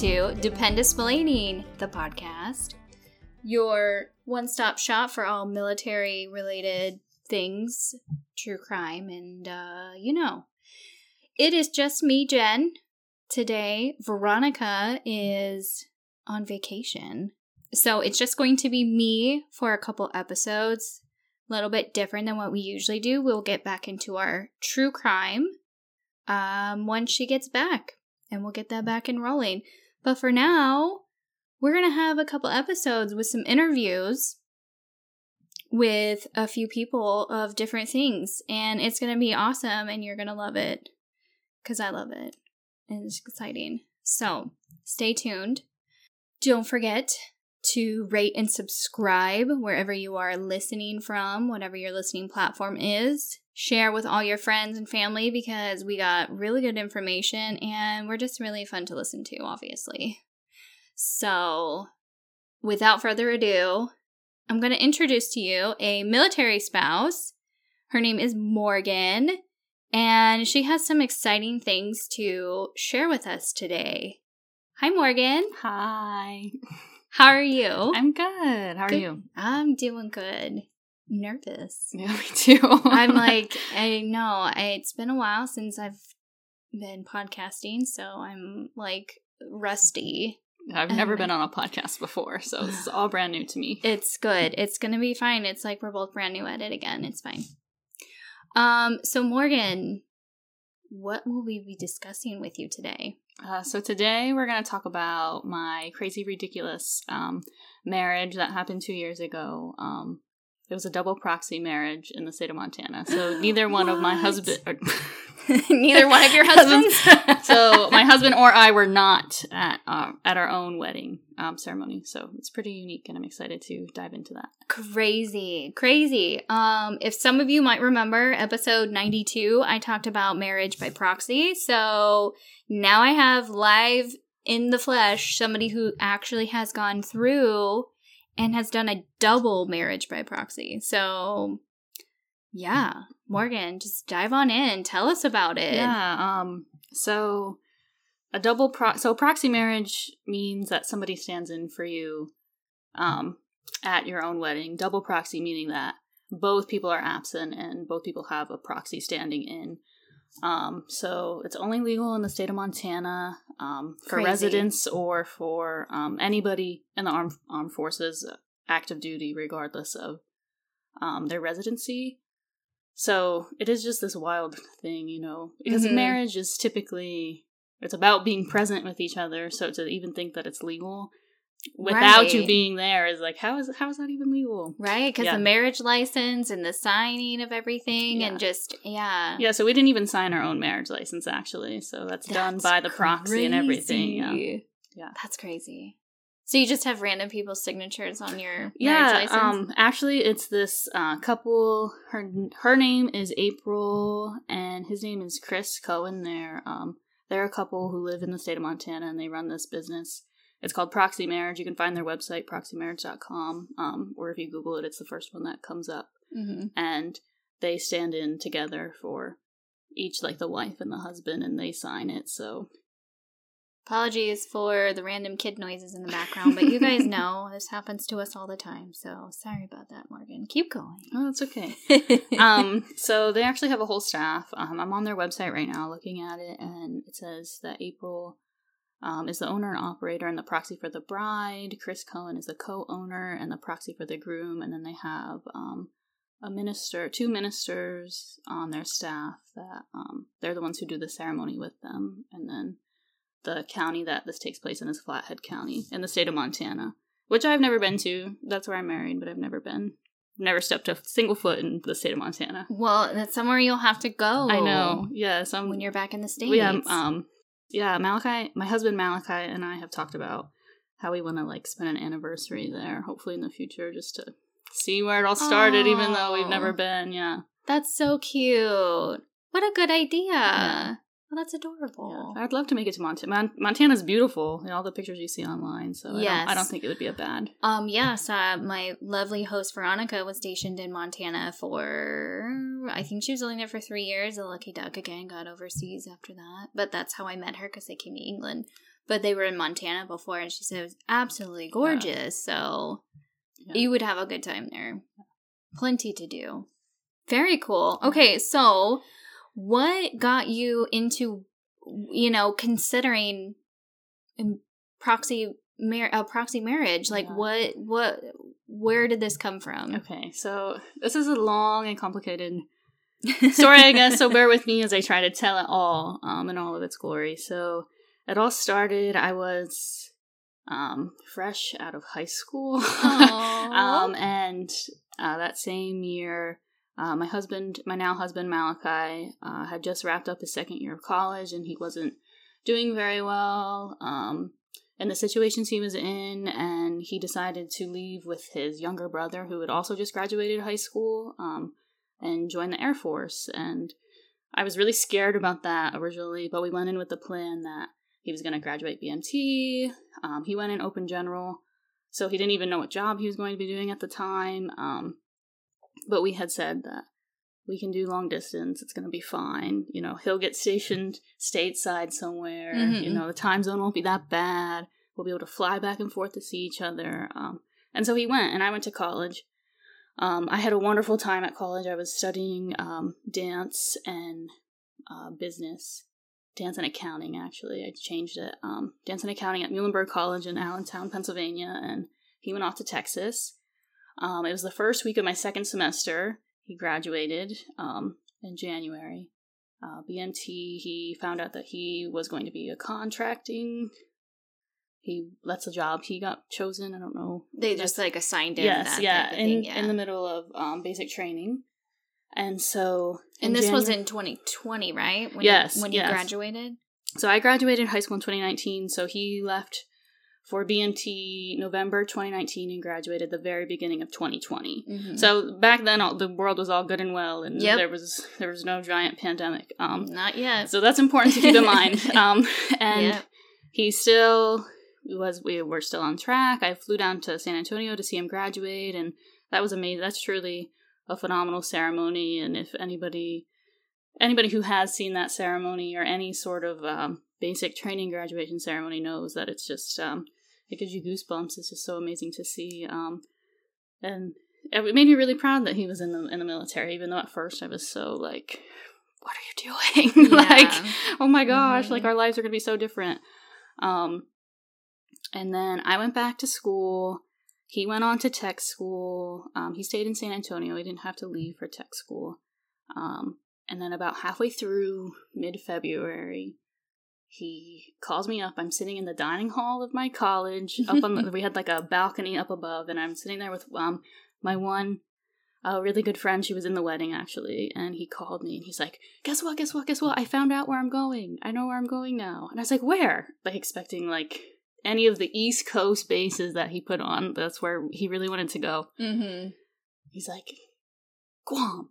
to Dependus Blading, the podcast, your one stop shop for all military related things, true crime, and, uh, you know. It is just me, Jen. Today, Veronica is on vacation. So it's just going to be me for a couple episodes, a little bit different than what we usually do. We'll get back into our true crime um, once she gets back, and we'll get that back and rolling. But for now, we're going to have a couple episodes with some interviews with a few people of different things, and it's going to be awesome, and you're going to love it because I love it, and it's exciting. So stay tuned. Don't forget to rate and subscribe wherever you are listening from, whatever your listening platform is. Share with all your friends and family because we got really good information and we're just really fun to listen to, obviously. So, without further ado, I'm going to introduce to you a military spouse. Her name is Morgan, and she has some exciting things to share with us today. Hi, Morgan. Hi. How are you? I'm good. How are Good. you? I'm doing good. Nervous. Yeah, me too. I'm like, I know it's been a while since I've been podcasting, so I'm like rusty. I've never been on a podcast before, so this is all brand new to me. It's good. It's gonna be fine. It's like we're both brand new at it again. It's fine. Um, so Morgan, what will we be discussing with you today? Uh, so today we're going to talk about my crazy, ridiculous um, marriage that happened two years ago. Um, it was a double proxy marriage in the state of Montana. So neither one of my husband, or, Neither one of your husbands. so my husband or I were not at uh, at our own wedding um, ceremony. So it's pretty unique, and I'm excited to dive into that. crazy crazy um if some of you might remember episode 92 i talked about marriage by proxy so now i have live in the flesh somebody who actually has gone through and has done a double marriage by proxy so yeah morgan just dive on in tell us about it Yeah. Um. So a double pro. So proxy marriage means that somebody stands in for you, um, at your own wedding. Double proxy meaning that both people are absent and both people have a proxy standing in. Um. So it's only legal in the state of Montana. Um. For Crazy. residents or for um anybody in the armed armed forces, active duty, regardless of um their residency. So it is just this wild thing, you know, because Mhm. marriage is typically it's about being present with each other. So to even think that it's legal without you being there is like how is how is that even legal? right because Yeah. the marriage license and the signing of everything Yeah. and just yeah Yeah, so we didn't even sign our own marriage license actually. So that's, done by the proxy and everything. Yeah. Yeah. That's crazy. So you just have random people's signatures on your Yeah, license? um actually it's this uh couple her her name is April and his name is Chris Cohen. They're um they're a couple who live in the state of Montana and they run this business. It's called Proxy Marriage. You can find their website proxymarriage.com um or if you google it it's the first one that comes up hmm and they stand in together for each like the wife and the husband and they sign it. So Apologies for the random kid noises in the background, but you guys know this happens to us all the time. So sorry about that, Morgan. Keep going. oh, that's okay. um, so they actually have a whole staff. Um, I'm on their website right now looking at it, and it says that April um, is the owner and operator and the proxy for the bride. Chris Cohen is the co-owner and the proxy for the groom, and then they have um, a minister, two ministers on their staff that um, they're the ones who do the ceremony with them, and then the county that this takes place in is Flathead County in the state of Montana, which I've never been to. That's where I'm married, but I've never been never stepped a single foot in the state of Montana. well, that's somewhere you'll have to go. I know. Yeah, so I'm, When you're back in the States. have um yeah, Malachi, my husband Malachi and I have talked about how we want to like spend an anniversary there, hopefully in the future, just to see where it all started, even though we've never been. Yeah, That's so cute. What a good idea. Yeah. Well, that's adorable. I'd love to make it to Montana. Mon- Montana's beautiful in all the pictures you see online, so I, don't, I don't think it would be a bad. Um, yes, uh, my lovely host Veronica was stationed in Montana for, I think she was only there for three years. A lucky duck again got overseas after that. But that's how I met her because they came to England. but they were in Montana before, and she said it was absolutely gorgeous. So Yeah. you would have a good time there. Plenty to do. Very cool. Okay, so what got you into, you know, considering proxy mar- a proxy marriage? Like, Yeah. what, what, where did this come from? Okay, so this is a long and complicated story, I guess. So bear with me as I try to tell it all, um, in all of its glory. So it all started. I was, um, fresh out of high school, um, and uh, that same year, uh, my husband, my now husband Malachi, uh, had just wrapped up his second year of college, and he wasn't doing very well. Um, in the situations he was in, and he decided to leave with his younger brother, who had also just graduated high school, um, and join the Air Force. And I was really scared about that originally, but we went in with the plan that he was going to graduate BMT. Um, he went in open general, so he didn't even know what job he was going to be doing at the time. But we had said that we can do long distance. It's going to be fine. You know, he'll get stationed stateside somewhere. Mhm. You know, the time zone won't be that bad. We'll be able to fly back and forth to see each other. Um, and so he went, and I went to college. Um, I had a wonderful time at college. I was studying um, dance and uh, business, dance and accounting. Actually, I changed it. Um, dance and accounting at Muhlenberg College in Allentown, Pennsylvania, and he went off to Texas. Um, it was the first week of my second semester. He graduated um, in January. Uh, BMT, he found out that he was going to be a contracting. He that's a job he got chosen. I don't know. They just like assigned him. yes, that yeah, in yeah. in the middle of um, basic training, and so and this was in 2020, right? When Yes, you, when you yes. graduated. So I graduated high school in 2019. So he left for BMT November 2019 and graduated the very beginning of 2020. Mhm. So back then, all, the world was all good and well, and Yep. there was there was no giant pandemic. Um, not yet. so that's important to keep in mind. Um, and Yep. he still was. We were still on track. I flew down to San Antonio to see him graduate, and that was amazing. That's truly a phenomenal ceremony. And if anybody anybody who has seen that ceremony or any sort of um, basic training graduation ceremony knows that it's just um, it gives you goosebumps. It's just so amazing to see. Um, and it made me really proud that he was in the in the military, even though at first I was so like, "What are you doing?" like, oh my gosh, Mhm. like our lives are gonna be so different. Um, and then I went back to school. He went on to tech school. Um, he stayed in San Antonio. He didn't have to leave for tech school. Um, and then about halfway through mid February, he calls me up. I'm sitting in the dining hall of my college. Up on the, we had like a balcony up above, and I'm sitting there with um my one a really good friend. She was in the wedding actually, and he called me and he's like, "Guess what? Guess what? Guess what? I found out where I'm going. I know where I'm going now." And I was like, "Where?" Like expecting like any of the East Coast bases that he put on. That's where he really wanted to go. Mm-hmm. He's like, "Guam."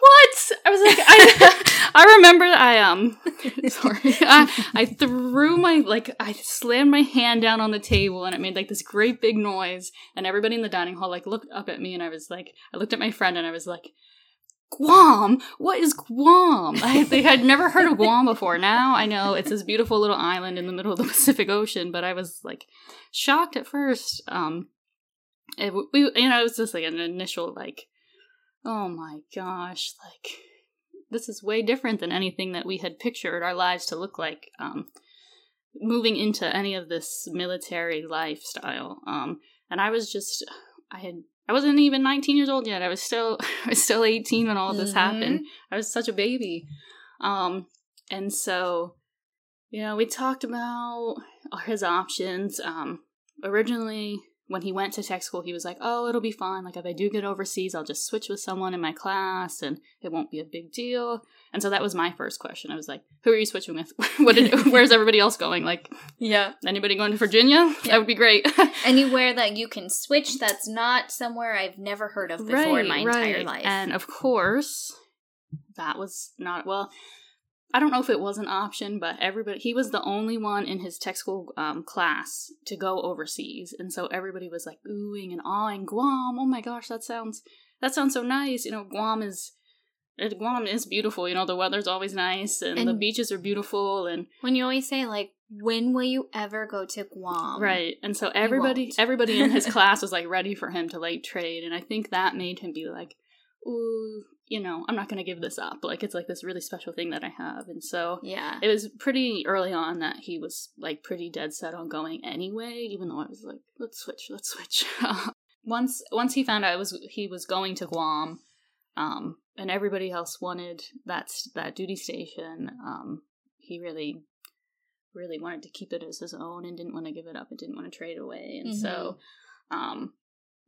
What? I was like, I, I remember I um, sorry, I, I threw my like I slammed my hand down on the table and it made like this great big noise and everybody in the dining hall like looked up at me and I was like, I looked at my friend and I was like, Guam? What is Guam? I, they had never heard of Guam before. Now I know it's this beautiful little island in the middle of the Pacific Ocean, but I was like shocked at first. Um, it, we you know it was just like an initial like oh my gosh, like this is way different than anything that we had pictured our lives to look like. Um, moving into any of this military lifestyle, um, and I was just, I had, I wasn't even 19 years old yet. I was still, I was still 18 when all of this Mhm. happened. I was such a baby, um, and so, you know, we talked about his options. Um, originally, when he went to tech school, he was like, "Oh, it'll be fine. Like if I do get overseas, I'll just switch with someone in my class, and it won't be a big deal." And so that was my first question. I was like, "Who are you switching with? what? Did, where's everybody else going? Like Yeah. anybody going to Virginia? Yeah. That would be great." Anywhere that you can switch that's not somewhere I've never heard of before in my entire life. And of course, that was not well. I don't know if it was an option, but everybody he was the only one in his tech school um, class to go overseas, and so everybody was like oohing and awing Guam. Oh my gosh, that sounds that sounds so nice. You know, Guam is Guam is beautiful. You know, the weather's always nice and, the beaches are beautiful and When you always say like, when will you ever go to Guam? right. And so everybody everybody in his class was like ready for him to like trade and I think that made him be like, "Ooh, you know, I'm not going to give this up. Like it's like this really special thing that I have." And so Yeah. it was pretty early on that he was like pretty dead set on going anyway even though i was like let's switch let's switch once once he found out it was he was going to guam um and everybody else wanted that that duty station um he really really wanted to keep it as his own and didn't want to give it up and didn't want to trade away and so um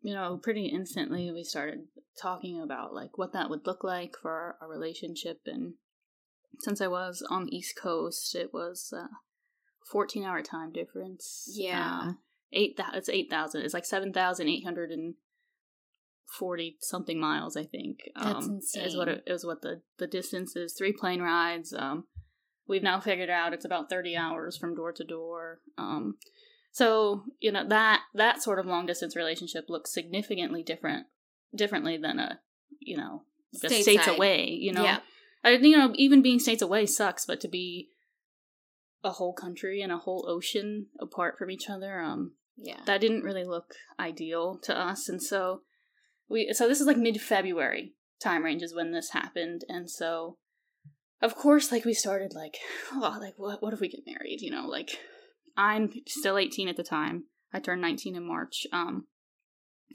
you know pretty instantly we started talking about like what that would look like for our relationship and since I was on the East Coast, it was a 14 hour time difference. Yeah. Um, eight it's 8,000. It's like 7,840 something miles, I think. That's um, Is what insane. it is what the, the distance is. Three plane rides. Um, we've now figured out it's about 30 hours from door to door. Um, so, you know, that that sort of long distance relationship looks significantly different differently than a, you know, just states away, you know. Yeah. I, you know, even being states away sucks, but to be a whole country and a whole ocean apart from each other, um, Yeah. that didn't really look ideal to us. And so we, so this is like mid February time range is when this happened, and so of course, like we started like, oh, like what, what if we get married? You know, like I'm still 18 at the time. I turned 19 in March, um,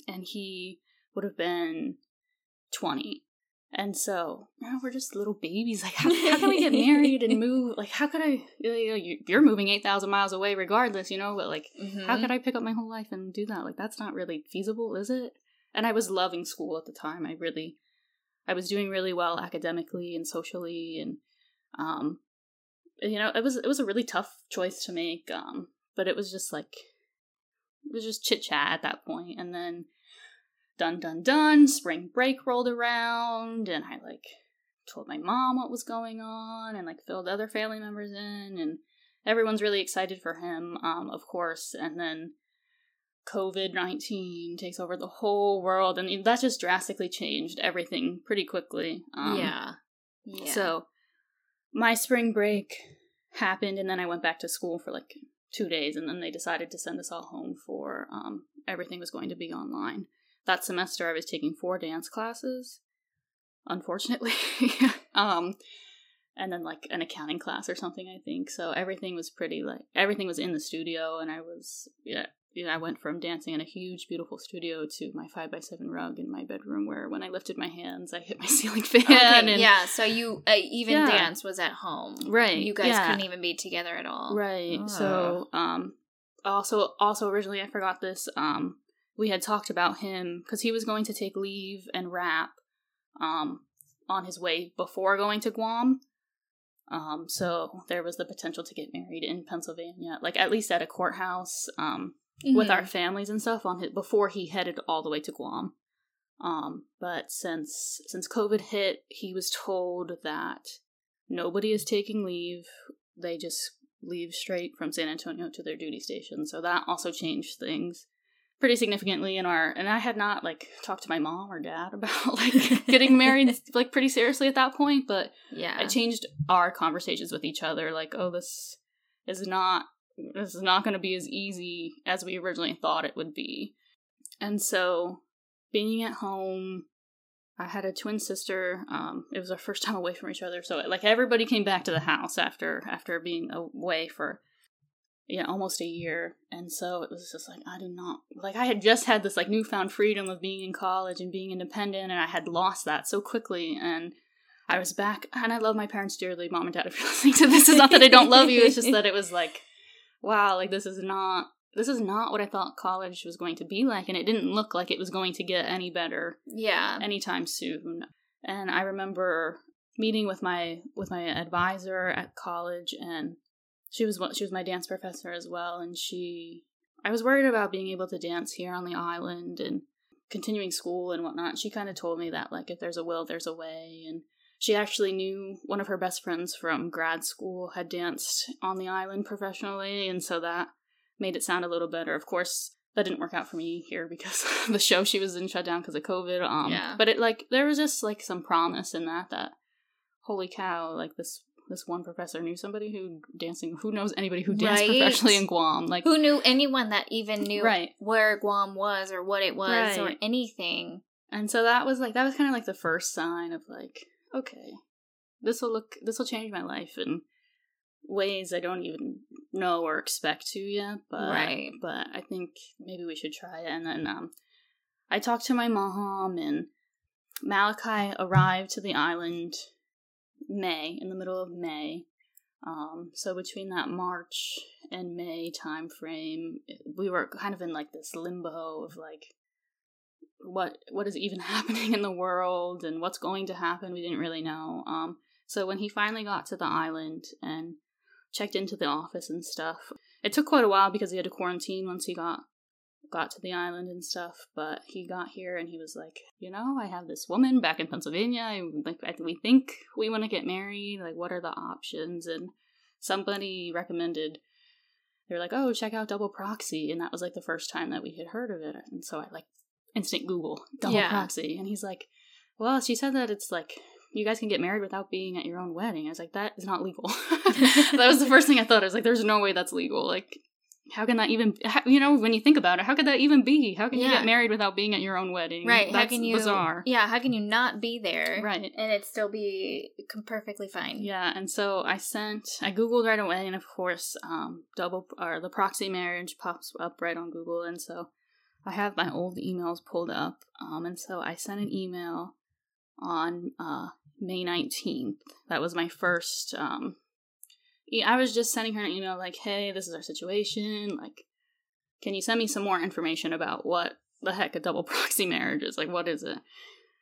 and he would have been 20. And so, you know, we're just little babies. Like, how, how can we get married and move? Like, how could I? You know, you're moving 8,000 miles away regardless, you know, but like, Mm-hmm. how could I pick up my whole life and do that? Like, that's not really feasible, is it? And I was loving school at the time. I really, I was doing really well academically and socially, and um, you know, it was it was a really tough choice to make. Um, but it was just like, it was just chit chat at that point, and then done, done, done. Spring break rolled around, and I like told my mom what was going on, and like filled other family members in, and everyone's really excited for him, um, of course, and then COVID 19 takes over the whole world, and that just drastically changed everything pretty quickly. Um, yeah. Yeah. So my spring break happened, and then I went back to school for like two days, and then they decided to send us all home for um, everything was going to be online. That semester, I was taking four dance classes, unfortunately. um, and then like an accounting class or something, I think. So everything was pretty like everything was in the studio, and I was yeah. Yeah, I went from dancing in a huge, beautiful studio to my five by seven rug in my bedroom, where when I lifted my hands, I hit my ceiling fan. Okay, and, yeah. So you uh, even Yeah. dance was at home, Right, You guys yeah. couldn't even be together at all, Right. Ah. So, um, also, also originally I forgot this. Um, we had talked about him because he was going to take leave and rap, um, on his way before going to Guam. Um, so there was the potential to get married in Pennsylvania, like at least at a courthouse, um, with Mhm. our families and stuff on his before he headed all the way to Guam. Um, but since since COVID hit, he was told that nobody is taking leave. They just leave straight from San Antonio to their duty station. So that also changed things pretty significantly in our and I had not like talked to my mom or dad about like getting married like pretty seriously at that point, but yeah. it changed our conversations with each other like oh this is not this is not going to be as easy as we originally thought it would be and so being at home i had a twin sister um it was our first time away from each other so like everybody came back to the house after after being away for yeah almost a year and so it was just like i do not like i had just had this like newfound freedom of being in college and being independent and i had lost that so quickly and I was back, and I love my parents dearly. Mom and dad, if you're listening to this, it's not that I don't love you. It's just that it was like, wow, like this is not this is not what I thought college was going to be like, and it didn't look like it was going to get any better yeah. anytime soon. And I remember meeting with my with my advisor at college, and she was what she was my dance professor as well, and she I was worried about being able to dance here on the island and continuing school and whatnot. She kind of told me that like if there's a will, there's a way, and she actually knew one of her best friends from grad school had danced on the island professionally, and so that made it sound a little better. Of course, that didn't work out for me here because the show she was in shut down because of COVID. Um, Yeah. But it like there was just like some promise in that that holy cow, like this this one professor knew somebody who dancing who knows anybody who danced Right. professionally in Guam like Who knew anyone that even knew Right. where Guam was or what it was or anything? And so that was like that was kind of like the first sign of like, okay, this will look this will change my life in ways I don't even know or expect to yet. But Right. but I think maybe we should try it. And then um I talked to my mom and Malachi arrived to the island May, in the middle of May. Um, so between that March and May time frame, we were kind of in like this limbo of like what what is even happening in the world and what's going to happen. We didn't really know. Um, so when he finally got to the island and checked into the office and stuff, it took quite a while because he had to quarantine once he got got to the island and stuff. But he got here and he was like, you know, I have this woman back in Pennsylvania. I, like, I, we think we want to get married. Like, what are the options? And somebody recommended. They were like, "Oh, check out Double Proxy," and that was like the first time that we had heard of it. And so I like instant Google double Yeah. proxy, and he's like, "Well, she said that it's like you guys can get married without being at your own wedding." I was like, "That is not legal." that was the first thing I thought. I was like, "There's no way that's legal." Like, how can that even? How, you know, when you think about it, how could that even be? How can you get married without being at your own wedding? Right. That's how can you bizarre? Yeah, how can you not be there? Right. And it still be perfectly fine. Yeah, and so I sent, I googled right away, and of course, um, double or the proxy marriage pops up right on Google, and so I have my old emails pulled up, um, and so I sent an email on uh, May nineteenth. That was my first. Um, I was just sending her an email like, "Hey, this is our situation. Like, can you send me some more information about what the heck a double proxy marriage is? Like, what is it?"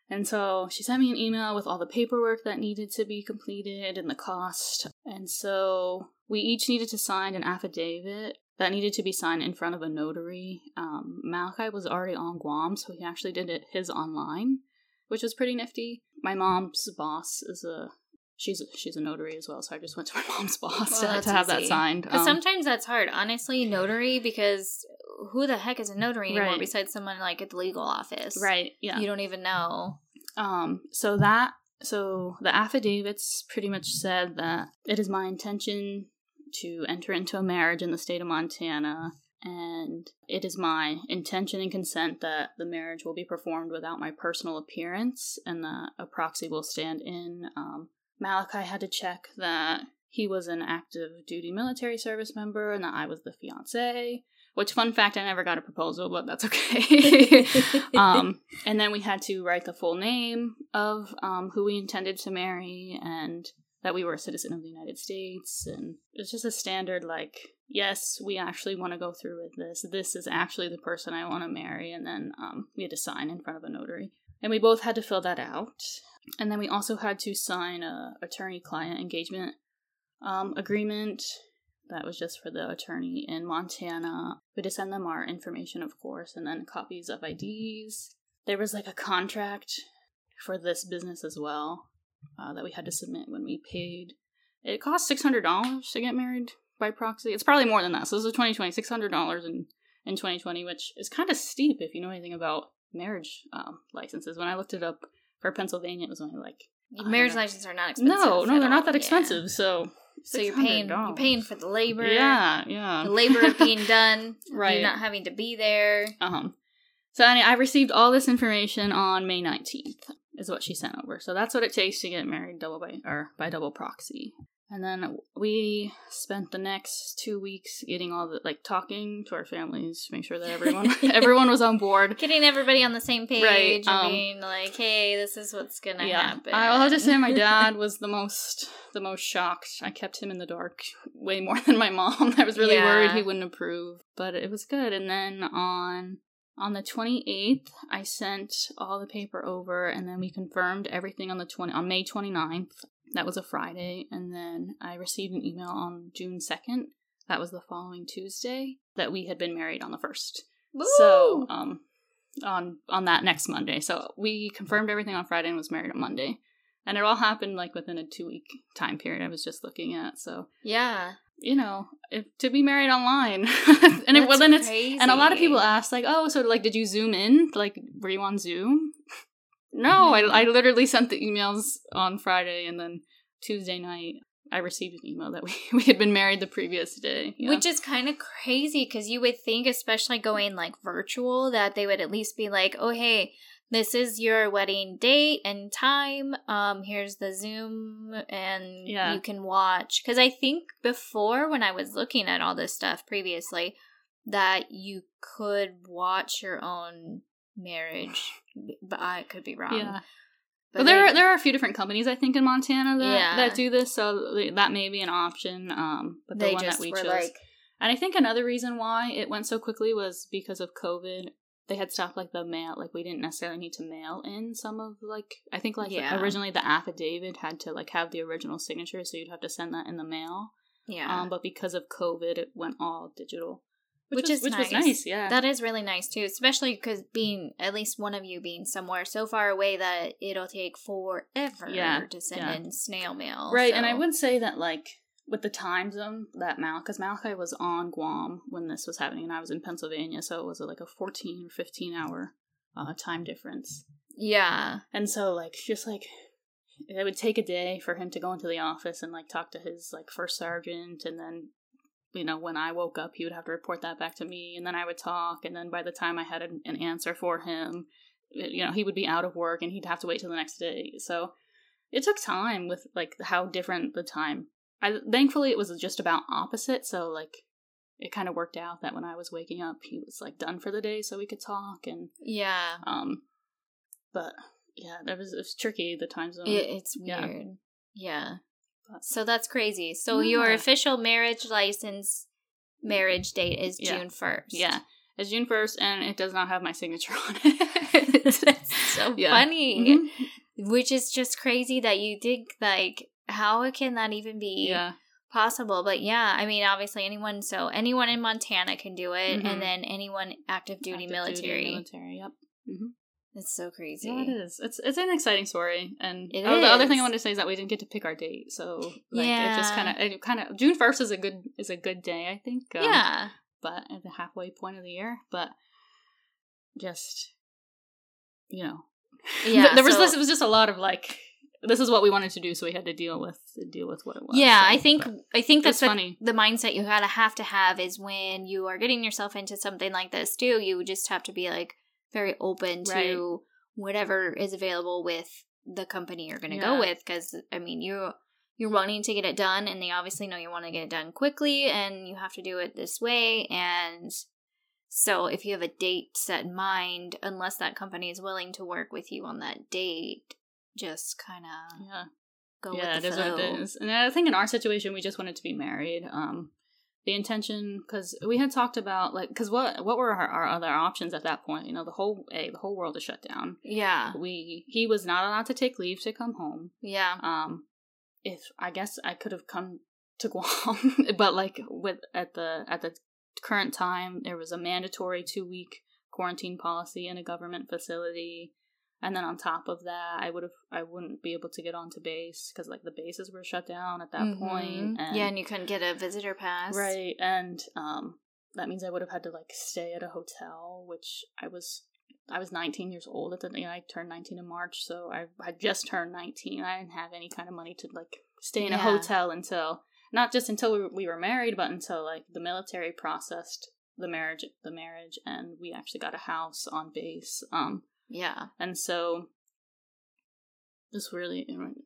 And so she sent me an email with all the paperwork that needed to be completed and the cost. And so we each needed to sign an affidavit that needed to be signed in front of a notary. Um, Malachi was already on Guam, so he actually did it his online, which was pretty nifty. My mom's boss is a she's a, she's a notary as well, so I just went to my mom's boss Well, to, to have that signed. Because Um, sometimes that's hard. Honestly, notary, because who the heck is a notary anymore Right. besides someone like at the legal office? right, yeah. You don't even know. Um, so that so the affidavits pretty much said that it is my intention to enter into a marriage in the state of Montana and it is my intention and consent that the marriage will be performed without my personal appearance and that a proxy will stand in. Um, Malachi had to check that he was an active duty military service member and that I was the fiance. Which, fun fact, I never got a proposal, but that's okay. um, and then we had to write the full name of um, who we intended to marry and that we were a citizen of the United States. And it's just a standard, like, yes, we actually want to go through with this. This is actually the person I want to marry. And then um, we had to sign in front of a notary. And we both had to fill that out. And then we also had to sign a attorney client engagement um, agreement. That was just for the attorney in Montana. We had to send them our information, of course, and then copies of IDs. There was like a contract for this business as well uh, that we had to submit when we paid. It cost six hundred dollars to get married by proxy. It's probably more than that. So this is twenty twenty, six hundred dollars in in twenty twenty, which is kind of steep if you know anything about marriage um, licenses. When I looked it up for Pennsylvania, it was only like Marriage licenses are not expensive. no, no, they're not all, that yeah. expensive. So So you're paying you're paying for the labor. Yeah, yeah. The labor of being done. Right. You're not having to be there. Um. So anyway, I received all this information on May nineteenth, is what she sent over. So that's what it takes to get married double by or by double proxy. And then we spent the next two weeks getting all the like talking to our families, to make sure that everyone everyone was on board. Getting everybody on the same page Right, and um, being like, hey, this is what's gonna Yeah, happen. I'll have to say my dad was the most the most shocked. I kept him in the dark way more than my mom. I was really Yeah. worried he wouldn't approve, but it was good. And then on on the 28th, I sent all the paper over and then we confirmed everything on the 20 on May 29th. That was a Friday, and then I received an email on June 2nd. That was the following Tuesday that we had been married on the 1st. So, um, on on that next Monday. So we confirmed everything on Friday and was married on Monday, and it all happened like within a two week time period. I was just looking at. So yeah. You know, if, to be married online. and it, well, then it's and a lot of people ask like, oh, so like, did you zoom in? Like, were you on Zoom? no, I mm-hmm. I literally sent the emails on Friday, and then Tuesday night I received an email that we, we had been married the previous day. Yeah. Which is kind of crazy because you would think, especially going like virtual, that they would at least be like, oh, hey, this is your wedding date and time. Um, here's the Zoom, and yeah. you can watch. Because I think before, when I was looking at all this stuff previously, that you could watch your own marriage, but I could be wrong. Yeah. But well, there are there are a few different companies I think in Montana that yeah. that do this, so that may be an option. Um, but the they one that we chose, like... and I think another reason why it went so quickly was because of COVID they had stuff like the mail like we didn't necessarily need to mail in some of like i think like yeah. originally the affidavit had to like have the original signature so you'd have to send that in the mail yeah um, but because of covid it went all digital which, which was, is which nice. was nice yeah that is really nice too especially because being at least one of you being somewhere so far away that it'll take forever yeah. to send yeah. in snail mail right so. and i would say that like with the time zone that Mal, because Malachi was on Guam when this was happening, and I was in Pennsylvania, so it was like a 14 or 15 hour uh, time difference. Yeah. And so, like, just like, it would take a day for him to go into the office and, like, talk to his, like, first sergeant, and then, you know, when I woke up, he would have to report that back to me, and then I would talk, and then by the time I had an, an answer for him, you know, he would be out of work and he'd have to wait till the next day. So, it took time with like how different the time I thankfully it was just about opposite, so like it kind of worked out that when I was waking up, he was like done for the day, so we could talk and yeah. Um, but yeah, that was it was tricky the time zone. It, it's weird. Yeah. yeah. so that's crazy. So yeah. your official marriage license marriage date is yeah. June first. Yeah. It's June first, and it does not have my signature on it. That's so funny. Mm-hmm. Which is just crazy that you did like how can that even be yeah. possible? But yeah, I mean, obviously anyone. So anyone in Montana can do it, mm-hmm. and then anyone active duty active military. Duty military. Yep. Mm-hmm. It's so crazy. Yeah, it is. It's it's an exciting story, and oh, the other thing I wanted to say is that we didn't get to pick our date, so like yeah. it just kind of it kind of June first is a good is a good day, I think. Um, yeah, but at the halfway point of the year, but just you know, yeah, there was so, this. It was just a lot of like this is what we wanted to do, so we had to deal with deal with what it was. Yeah, so, I think I think that's funny. the mindset you gotta have to have is when you are getting yourself into something like this too. You just have to be like very open to right. whatever is available with the company you're gonna yeah. go with. Because I mean, you you're wanting to get it done, and they obviously know you want to get it done quickly, and you have to do it this way. And so, if you have a date set in mind, unless that company is willing to work with you on that date, just kind of yeah go yeah, with the it flow. is what it is. And I think in our situation, we just wanted to be married. Um, the intention because we had talked about like because what what were our, our, other options at that point? You know, the whole a the whole world is shut down. Yeah, we he was not allowed to take leave to come home. Yeah. Um, if I guess I could have come to Guam, but like with at the at the current time, there was a mandatory two week quarantine policy in a government facility and then on top of that i would have i wouldn't be able to get onto base because like the bases were shut down at that mm-hmm. point and, yeah and you couldn't get a visitor pass right and um that means i would have had to like stay at a hotel which i was i was 19 years old at the you know, i turned 19 in march so i had just turned 19 i didn't have any kind of money to like stay in yeah. a hotel until not just until we were, we were married but until like the military processed the marriage the marriage and we actually got a house on base um yeah. And so this really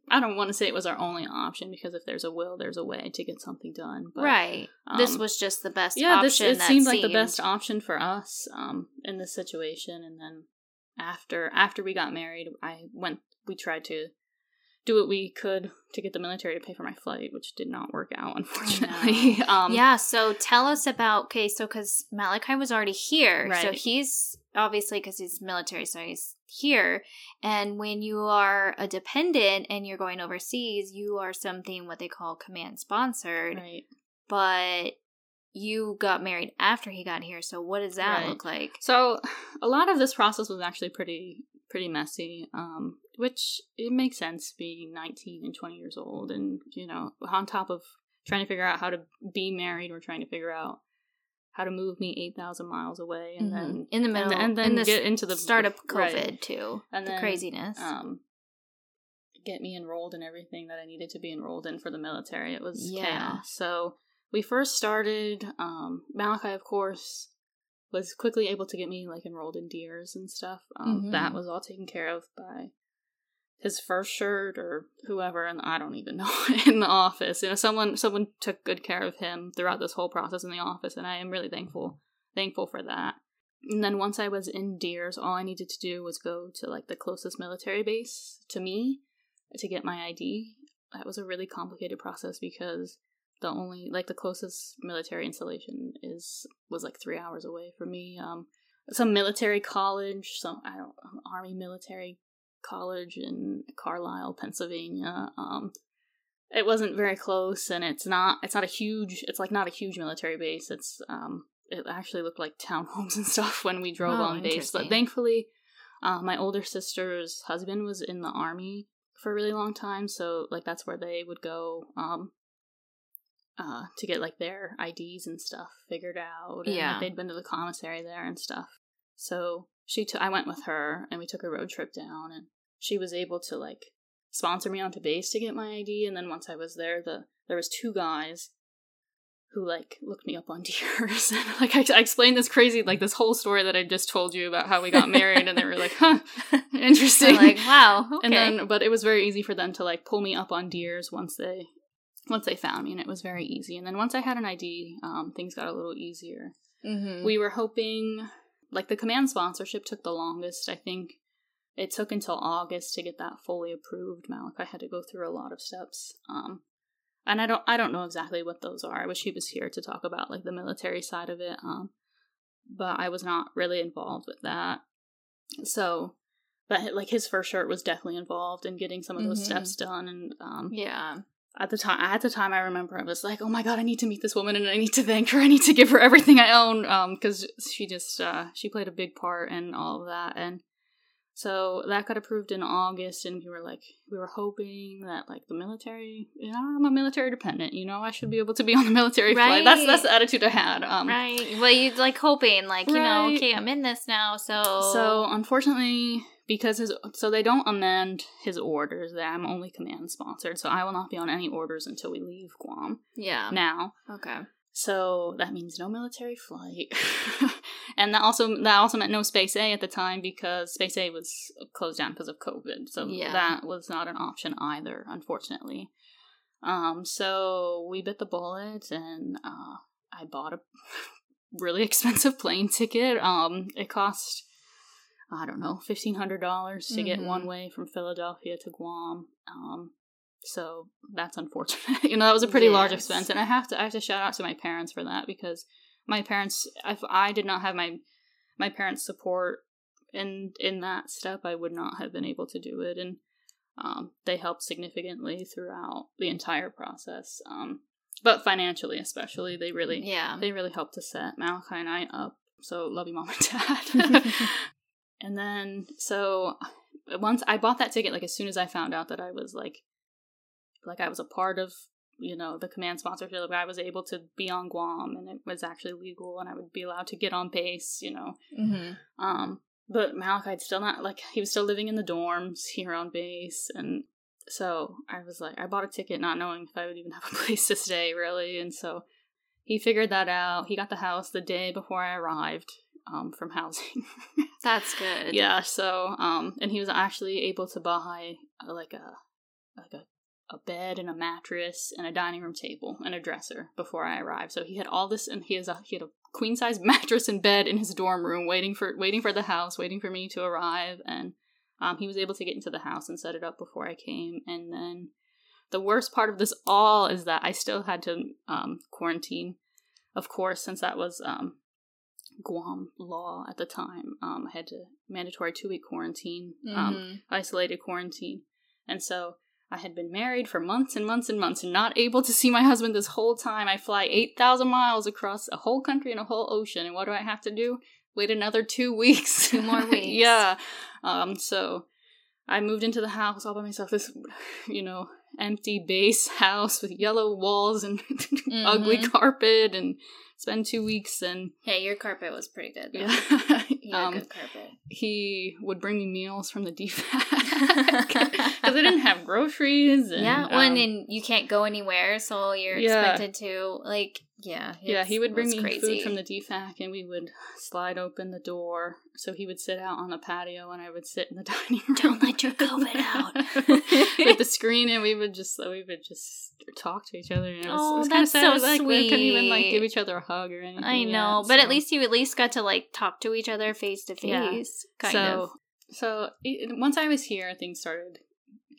I don't want to say it was our only option because if there's a will, there's a way to get something done. But, right. Um, this was just the best yeah, this it seemed like the best option for us um in this situation and then after after we got married, I went we tried to do what we could to get the military to pay for my flight, which did not work out, unfortunately. um, yeah, so tell us about okay, so because Malachi was already here, right. so he's obviously because he's military, so he's here. And when you are a dependent and you're going overseas, you are something what they call command sponsored, right? But you got married after he got here, so what does that right. look like? So a lot of this process was actually pretty pretty messy. Um, which it makes sense being 19 and 20 years old and you know on top of trying to figure out how to be married. We're trying to figure out how to move me 8,000 miles away and Mhm. then in the and, middle, then- and then in get into the start of COVID right. too, And the then, craziness. um get me enrolled in everything that I needed to be enrolled in for the military. It was Yeah. chaos. So we first started um Malachi of course was quickly able to get me like enrolled in DEERS and stuff. Um Mhm. that was all taken care of by his first shirt or whoever and I don't even know in the office. You know, someone someone took good care of him throughout this whole process in the office and I am really thankful thankful for that. And then once I was in DEERS, all I needed to do was go to like the closest military base to me to get my ID. That was a really complicated process because the only like the closest military installation is was like three hours away from me. Um, some military college, some I don't army military college in Carlisle, Pennsylvania. Um, it wasn't very close, and it's not it's not a huge it's like not a huge military base. It's um it actually looked like townhomes and stuff when we drove Oh, on base, but thankfully, uh, my older sister's husband was in the army for a really long time, so like that's where they would go um uh to get like their IDs and stuff figured out. and, Yeah. they'd been to the commissary there and stuff. So she took I went with her and we took a road trip down and she was able to like sponsor me onto base to get my ID and then once I was there the there was two guys who like looked me up on DEERS and like I, I explained this crazy like this whole story that I just told you about how we got married and they were like huh interesting They're like, wow, okay. and then but it was very easy for them to like pull me up on DEERS once they once they found me and it was very easy and then once I had an ID um, things got a little easier Mhm. we were hoping like the command sponsorship took the longest i think it took until august to get that fully approved malachi had to go through a lot of steps um and i don't i don't know exactly what those are i wish he was here to talk about like the military side of it um but i was not really involved with that so but like his first shirt was definitely involved in getting some of those Mhm. steps done and um yeah. At the time at the time i remember i was like oh my god i need to meet this woman and i need to thank her. I need to give her everything i own. Um because she just uh she played a big part in all of that. And so that got approved in august and we were like we were hoping that like the military you know i'm a military dependent you know i should be able to be on the military flight. That's that's the attitude i had um. Right. Well, you like hoping, like you know, okay, I'm in this now, so So unfortunately, because his so they don't amend his orders, that I'm only command sponsored, so I will not be on any orders until we leave Guam. yeah. Now, Okay. so that means no military flight, and that also that also meant no Space A at the time because Space A was closed down because of COVID. So Yeah. that was not an option either, unfortunately. Um, so we bit the bullet, and uh, I bought a really expensive plane ticket. Um, it cost I don't know fifteen hundred dollars to get Mhm. one way from Philadelphia to Guam. Um, so that's unfortunate. you know, that was a pretty large expense, and I have to I have to shout out to my parents for that because my parents, if I did not have my my parents' support in in that step, I would not have been able to do it, and um, they helped significantly throughout the entire process. Um, but financially, especially, they really Yeah. they really helped to set Malachi and I up. So love you, mom and dad. and then so once I bought that ticket, like as soon as I found out that I was like, like I was a part of you know the command sponsorship, like I was able to be on Guam and it was actually legal and I would be allowed to get on base, you know. mm-hmm. Um, but Malachi'd still not like he was still living in the dorms here on base, and so I was like, I bought a ticket not knowing if I would even have a place to stay, really, and so he figured that out. He got the house the day before I arrived um, from housing. That's good. yeah, so um, and he was actually able to buy uh, like a like a a bed and a mattress and a dining room table and a dresser before I arrived. So he had all this, and he has a he had a queen size mattress and bed in his dorm room, waiting for waiting for the house, waiting for me to arrive, and um, he was able to get into the house and set it up before I came. And then the worst part of this all is that I still had to um, quarantine, of course, since that was um, Guam law at the time. Um, I had to mandatory two week quarantine, um, Mhm. isolated quarantine, and so I had been married for months and months and months and not able to see my husband this whole time. I fly 8,000 miles across a whole country and a whole ocean. And what do I have to do? Wait another two weeks. Two more weeks. yeah. Um, so I moved into the house all by myself. This, you know, empty base house with yellow walls and ugly carpet and spend two weeks and Hey, your carpet was pretty good. Though. yeah. Um, good carpet. he would bring me meals from the DFAC because I didn't have groceries. And, yeah, one um, and you can't go anywhere, so you're Yeah. expected to like yeah. yeah, he would bring me crazy. food from the DFAC, and we would slide open the door. So he would sit out on the patio, and I would sit in the dining room. Don't let your COVID out. with the screen, and we would just we would just talk to each other. And it was, Oh, it was kind of that's sad. so like we couldn't even like give each other a hug or anything. I yet, know, but at least you at least got to like talk to each other face to face, kind so, of. So it, once I was here, things started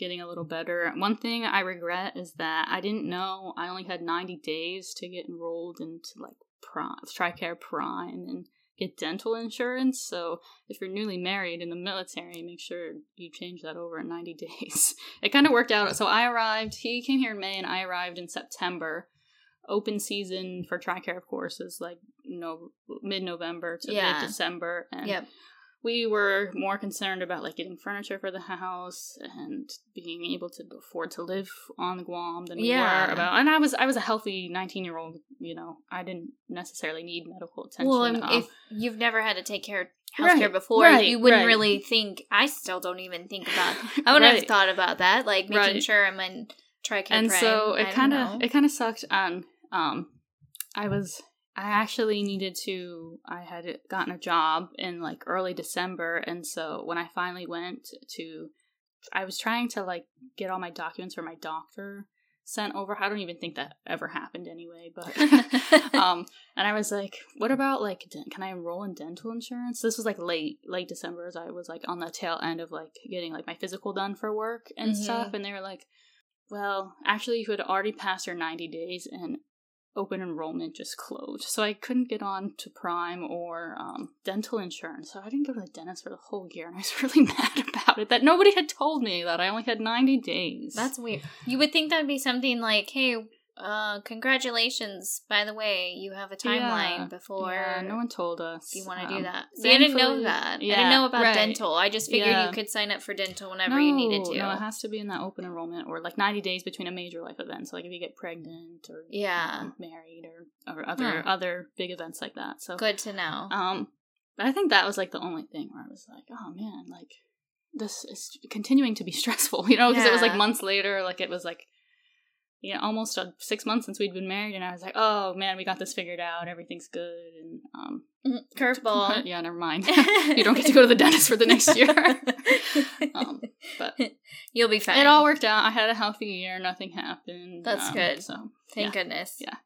getting a little better. One thing I regret is that I didn't know I only had 90 days to get enrolled into like Prime, TRICARE Prime and get dental insurance. So if you're newly married in the military, make sure you change that over in 90 days. It kind of worked out. So I arrived, he came here in May and I arrived in September. Open season for TRICARE, of course, is like no mid November to Yeah. mid December. And Yep. We were more concerned about like getting furniture for the house and being able to afford to live on Guam than we Yeah. were about. And I was I was a healthy nineteen year old. You know, I didn't necessarily need medical attention. Well, um, if you've never had to take care of healthcare Right, before, right, you wouldn't right. really think. I still don't even think about. I would have thought about that, like making sure I'm in TRICARE and so it kind of it kind of sucked on um i was i actually needed to i had gotten a job in like early december and so when i finally went to i was trying to like get all my documents for my doctor sent over i don't even think that ever happened anyway but um and i was like what about like can i enroll in dental insurance this was like late late december as i was like on the tail end of like getting like my physical done for work and Mhm. stuff and they were like well actually you had already passed your 90 days and open enrollment just closed. So i couldn't get on to prime or um, dental insurance. So i didn't go to the dentist for the whole year and i was really mad about it that nobody had told me that. I only had 90 days. That's weird. You would think that'd be something like, "Hey, uh, congratulations! By the way, you have a timeline Yeah. before yeah, no one told us you want to Um, do that." See, I didn't know that. I didn't know about right. dental. I just figured Yeah. you could sign up for dental whenever you needed to. No, it has to be in that open enrollment or like 90 days between a major life event. So like if you get pregnant or Yeah. you know, married or, or other Huh. other big events like that. So Good to know. um but I think that was like the only thing where I was like, oh man, like this is continuing to be stressful, you know, because it was like months later, like it was like you know, almost uh, six months since we'd been married, and I was like, "Oh man, we got this figured out. Everything's good." And um, Curveball. yeah, never mind. you don't get to go to the dentist for the next year. um, but You'll be fine. it all worked out. I had a healthy year. Nothing happened. That's um, good. So Thank yeah. goodness. Yeah.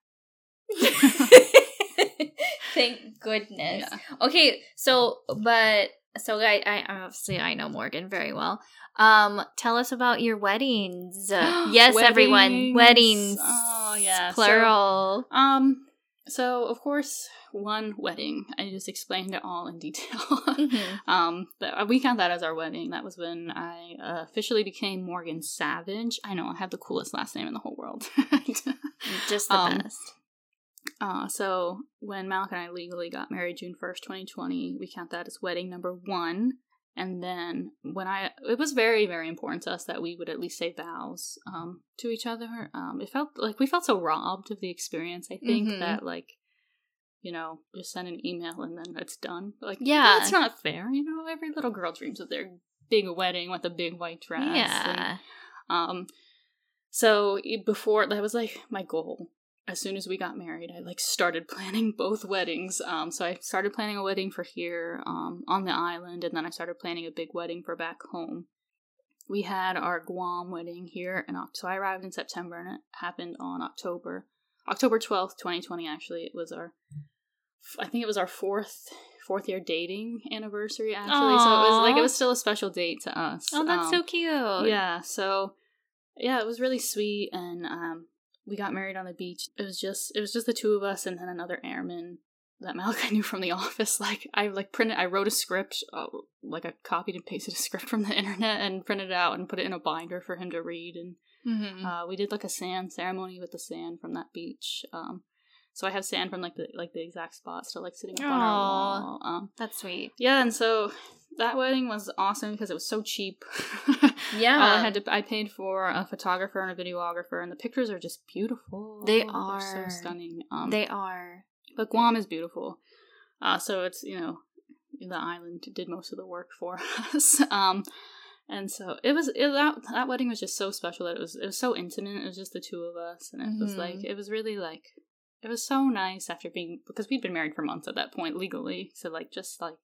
Thank goodness. Yeah. Okay, so but so I, I obviously I know Morgan very well. Um, tell us about your weddings. yes, everyone, Weddings. weddings. Oh, yeah, so- plural. Um. So of course, one wedding. I just explained it all in detail. Mhm. um. But we count that as our wedding. That was when I uh, officially became Morgan Savage. I know I have the coolest last name in the whole world. Just the Um, best. Uh, so when Malik and I legally got married June 1st, 2020, we count that as wedding number one. And then when I, it was very, very important to us that we would at least say vows um, to each other. Um, it felt like we felt so robbed of the experience, I think, Mhm. that like, you know, just send an email and then it's done. Like, Yeah. that's not fair. You know, every little girl dreams of their big wedding with a big white dress. and, Yeah. um, so before that was like my goal. As soon as we got married, I like started planning both weddings. Um, so I started planning a wedding for here, um, on the island, and then I started planning a big wedding for back home. We had our Guam wedding here, and so I arrived in September, and it happened on October, October twelfth, twenty twenty. Actually, it was our, I think it was our fourth fourth year dating anniversary. Actually, so it was like it was still a special date to us. Oh, that's Um, so cute. yeah, so yeah, it was really sweet and um we got married on the beach. It was just it was just the two of us and then another airman that Malachi knew from the office. Like I like printed I wrote a script, uh, like I copied and pasted a script from the internet and printed it out and put it in a binder for him to read and Mhm. uh, we did like a sand ceremony with the sand from that beach. Um so I have sand from like the like the exact spot still like sitting up on our wall. Um That's sweet. yeah, and so that wedding was awesome because it was so cheap. Yeah. Uh, I had to. I paid for a photographer and a videographer, and the pictures are just beautiful. They They're so stunning. Um, they are. but Guam is beautiful. Uh, so it's you know the island did most of the work for us. Um, and so it was it, that that wedding was just so special that it was it was so intimate. It was just the two of us, and it was Mhm. like it was really like it was so nice after being because we'd been married for months at that point legally. So like just like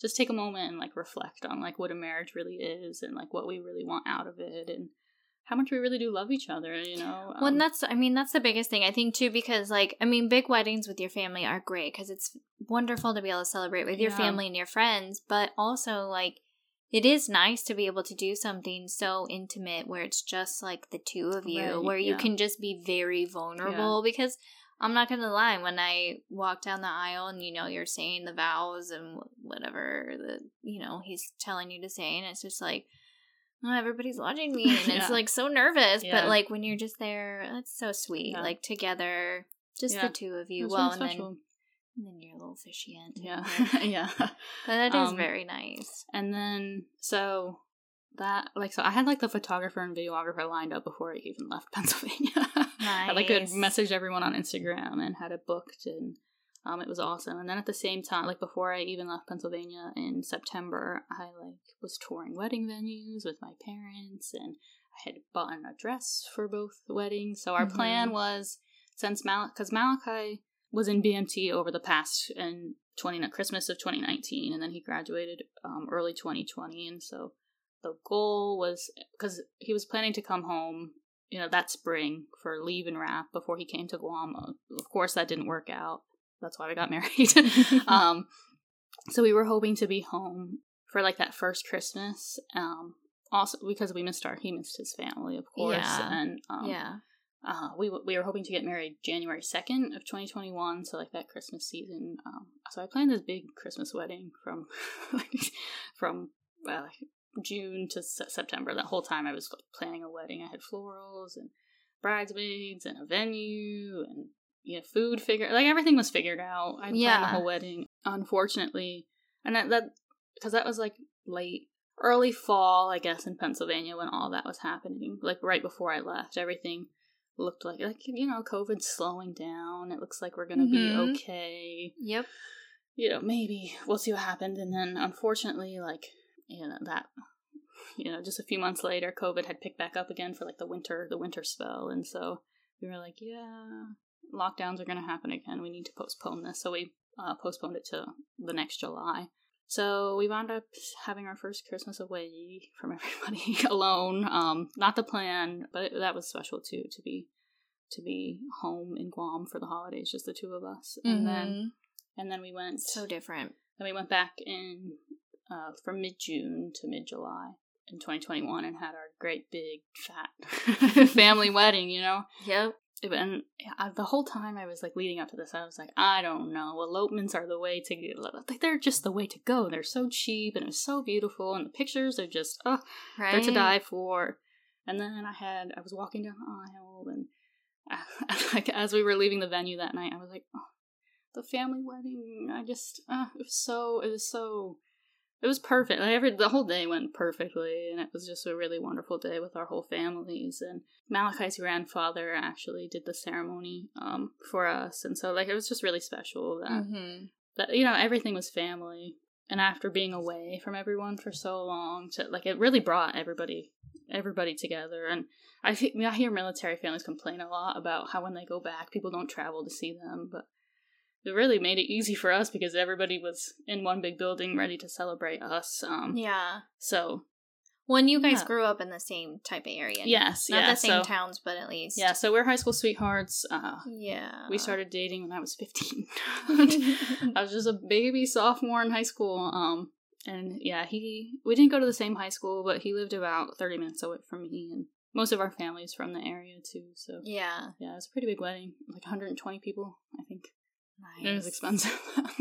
just take a moment and like reflect on like what a marriage really is and like what we really want out of it and how much we really do love each other. You know. Well, Um, and that's, I mean, that's the biggest thing, I think, too, because, like, I mean, big weddings with your family are great because it's wonderful to be able to celebrate with your Yeah. family and your friends, but also, like, it is nice to be able to do something so intimate where it's just like the two of you, Right, where you yeah. can just be very vulnerable. Because I'm not going to lie, when I walk down the aisle and, you know, you're saying the vows and whatever that, you know, he's telling you to say, and it's just like, oh, everybody's watching me, and it's like so nervous. Yeah. But like when you're just there, that's so sweet. Yeah. Like together, just Yeah. the two of you. was Well, and then and then your little officiant. yeah, yeah. But yeah. that is Um, very nice. And then so that like so I had like the photographer and videographer lined up before I even left Pennsylvania. nice. I like had messaged everyone on Instagram and had it booked and um it was awesome. And then at the same time, like before I even left Pennsylvania in September, I like was touring wedding venues with my parents and I had bought a dress for both weddings. So our Mhm. plan was since Mal because Malachi was in BMT over the past and 20 Christmas of 2019 and then he graduated um, early 2020 and so the goal was because he was planning to come home you know that spring for leave and wrap before he came to Guam of course that didn't work out that's why we got married um so we were hoping to be home for like that first Christmas um also because we missed our he missed his family of course Yeah. and um yeah. uh, we w- we were hoping to get married January second of twenty twenty one, so like that Christmas season. Um, so I planned this big Christmas wedding from from uh, June to se- September. That whole time I was planning a wedding. I had florals and bridesmaids and a venue and you know food figure like everything was figured out. I planned Yeah. the whole wedding. Unfortunately, and that that because that was like late early fall, I guess, in Pennsylvania when all that was happening. Like right before I left, everything looked like like you know COVID's slowing down. It looks like we're gonna Mhm. be okay. Yep. You know, maybe we'll see what happened. And then unfortunately, like you know that you know just a few months later, COVID had picked back up again for like the winter the winter spell, and so we were like, yeah, lockdowns are gonna happen again. We need to postpone this. So we uh, postponed it to the next July. So we wound up having our first Christmas away from everybody alone. Um, not the plan, but it, that was special too to be to be home in Guam for the holidays, just the two of us. And then Mhm. and then we went so different. then we went back in uh, from mid June to mid July in 2021 and had our great big fat family wedding. You know, Yep. and I, the whole time I was like leading up to this, I was like, I don't know, elopements are the way to get. Like they're just the way to go. They're so cheap and it was so beautiful, and the pictures are just oh, Right. they're to die for. And then I had I was walking down the aisle, and like as we were leaving the venue that night, I was like, oh, the family wedding. I just uh, it was so it was so. It was perfect. Like every the whole day went perfectly, and it was just a really wonderful day with our whole families. And Malachi's grandfather actually did the ceremony um, for us, and so like it was just really special that hmm that you know everything was family. And after being away from everyone for so long, to like it really brought everybody everybody together. And I I hear military families complain a lot about how when they go back, people don't travel to see them, but it really made it easy for us because everybody was in one big building ready to celebrate us. Um, Yeah. so When you guys Yeah. grew up in the same type of area. yes, Not yeah, the same so, towns, but at least. Yeah, so we're high school sweethearts. Uh, Yeah. we started dating when I was 15. I was just a baby sophomore in high school. Um, and yeah, he we didn't go to the same high school, but he lived about 30 minutes away from me, and most of our family's from the area too. So yeah. yeah, it was a pretty big wedding, like 120 people, I think. Nice. It was expensive.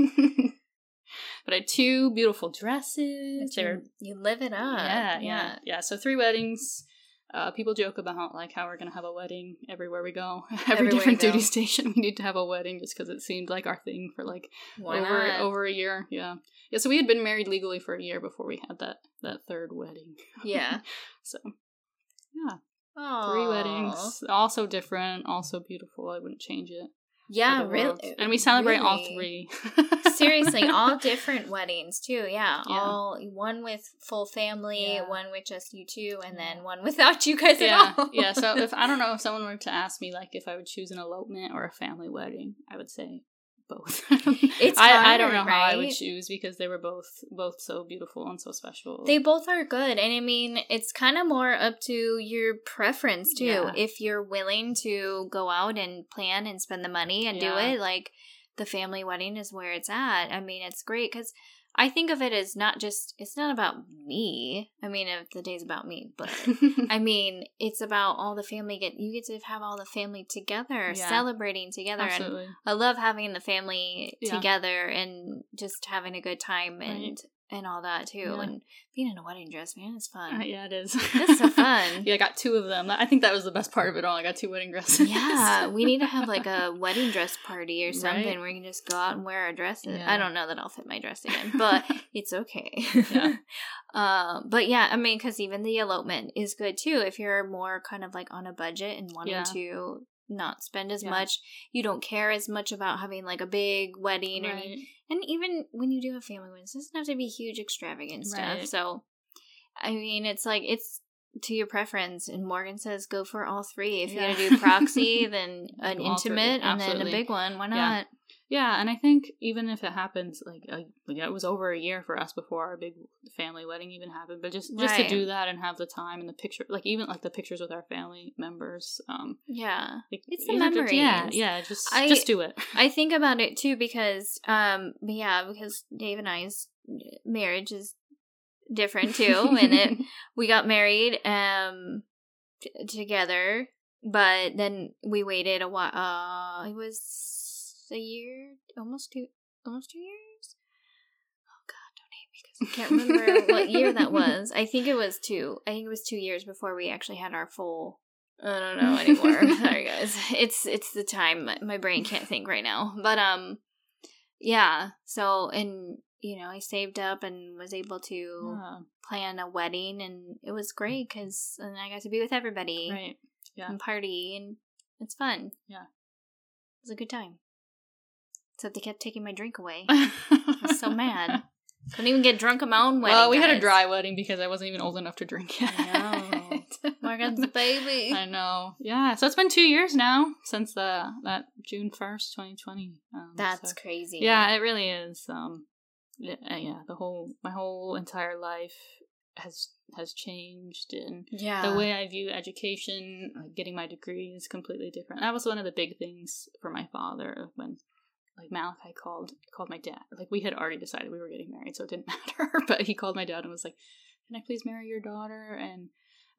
but I had two beautiful dresses. You, you live it up. yeah, yeah, yeah. So three weddings. Uh, people joke about like how we're gonna have a wedding everywhere we go. Every Everywhere different duty station, we need to have a wedding just because it seemed like our thing for like Why over not? over a year. Yeah, yeah. So we had been married legally for a year before we had that that third wedding. Yeah. so yeah, Aww. three weddings, also different, also beautiful. I wouldn't change it. For Yeah, the world. really. And we celebrate all three. Seriously, all different weddings too. Yeah, Yeah. all one with full family, Yeah. one with just you two, and then one without you guys yeah, at all. yeah. So if I don't know if someone were to ask me like if I would choose an elopement or a family wedding, I would say both. It's I, I don't know hard, how I would choose because they were both both so beautiful and so special. They both are good. And I mean, it's kind of more up to your preference too. Yeah. If you're willing to go out and plan and spend the money and do it, like the family wedding is where it's at. I mean, it's great because I think of it as not just, it's not about me. I mean, if the day's about me, but I mean, it's about all the family get, you get to have all the family together, Yeah. celebrating together. And I love having the family Yeah. together and just having a good time and Right. And all that too. Yeah. And being in a wedding dress, man, it's fun. Uh, yeah, it is. That's so fun. yeah, I got two of them. I think that was the best part of it all. I got two wedding dresses. Yeah, we need to have like a wedding dress party or something Right. where we can just go out and wear our dresses. Yeah. I don't know that I'll fit my dress again, but it's okay. Yeah. uh, but yeah, I mean, because even the elopement is good too. If you're more kind of like on a budget and wanting Yeah. to not spend as much, you don't care as much about having like a big wedding or Right. And even when you do a family wedding, it doesn't have to be huge, extravagant stuff. Right. So, I mean, it's like it's to your preference. And Morgan says go for all three. If you're Yeah. gonna do proxy, then an intimate, and then a big one. Why not? Yeah. And I think even if it happens, like yeah, it was over a year for us before our big family wedding even happened. But just just Right. to do that and have the time and the picture, like even like the pictures with our family members. Um, Yeah. like, It's the have to- yeah, yeah. Just I- just do it. I think about it too because, um, yeah, because Dave and I's marriage is different too, and it we got married um t- together, but then we waited a while. Uh, it was a year, almost two, almost two years. Oh God, don't hate me because I can't remember what year that was. I think it was two. I think it was two years before we actually had our full. I don't know anymore. Sorry, guys. It's it's the time. My- brain can't think right now. But um, yeah. So and you know, I saved up and was able to Yeah, plan a wedding, and it was great because and I got to be with everybody right. Yeah. and party, and it's fun. Yeah. it was a good time. Except they kept taking my drink away. I was so mad. Couldn't even get drunk at my own wedding. well, we had a dry wedding because I wasn't even old enough to drink yet. I know. Morgan's baby. I know. Yeah. So it's been two years now since the that June first, twenty twenty. Um, That's so- crazy. Yeah, it really is. Um, yeah, uh, yeah, the whole my whole entire life has has changed, and yeah. the way I view education, like getting my degree, is completely different. That was one of the big things for my father when. Like Malachi called called my dad. Like we had already decided we were getting married, so it didn't matter. But he called my dad and was like, "Can I please marry your daughter?" And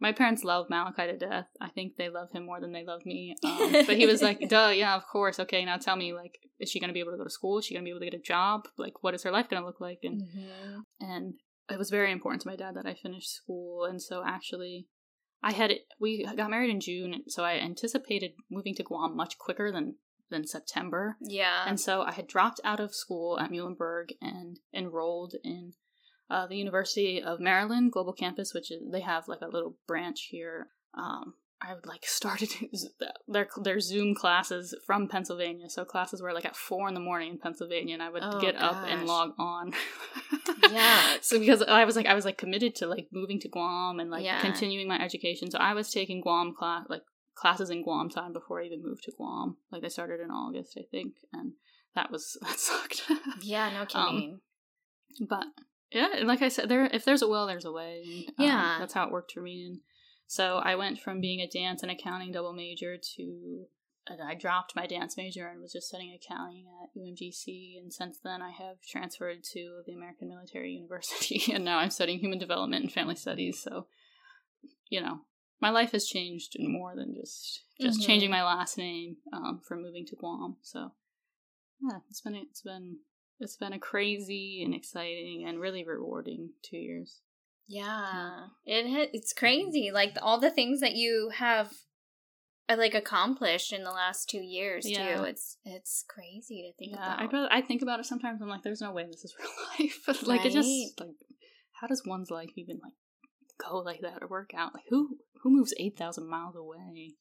my parents love Malachi to death. I think they love him more than they love me. Um, but he was like, "Duh, yeah, of course. Okay, now tell me, like, is she gonna be able to go to school? Is she gonna be able to get a job? Like, what is her life gonna look like?" And Mhm. and it was very important to my dad that I finished school. And so actually, I had. We got married in June, so I anticipated moving to Guam much quicker than than September. Yeah. And so I had dropped out of school at Muhlenberg and enrolled in uh, the University of Maryland Global Campus, which is they have like a little branch here. Um, I would like started their their Zoom classes from Pennsylvania, so classes were like at four in the morning in Pennsylvania, and I would Oh, get up and log on. Yeah. so because I was like I was like committed to like moving to Guam and like Yeah. continuing my education, so I was taking Guam class like classes in Guam time before I even moved to Guam. Like I started in August, I think, and that was that sucked. yeah, no kidding. but yeah, like I said, there if there's a will, there's a way. And, um, Yeah. that's how it worked for me. And so I went from being a dance and accounting double major to and I dropped my dance major and was just studying accounting at UMGC. And since then, I have transferred to the American Military University, and now I'm studying human development and family studies. So, you know, my life has changed in more than just just Mhm. changing my last name um, for moving to Guam. So, yeah, it's been it's been it's been a crazy and exciting and really rewarding two years. Yeah, it it's crazy. Like all the things that you have uh, like accomplished in the last two years Yeah. too. It's it's crazy to think Yeah, I about. really, I think about it sometimes. I'm like, there's no way this is real life. like it just like, how does one's life even like go like that or work out? Like who who moves eight thousand miles away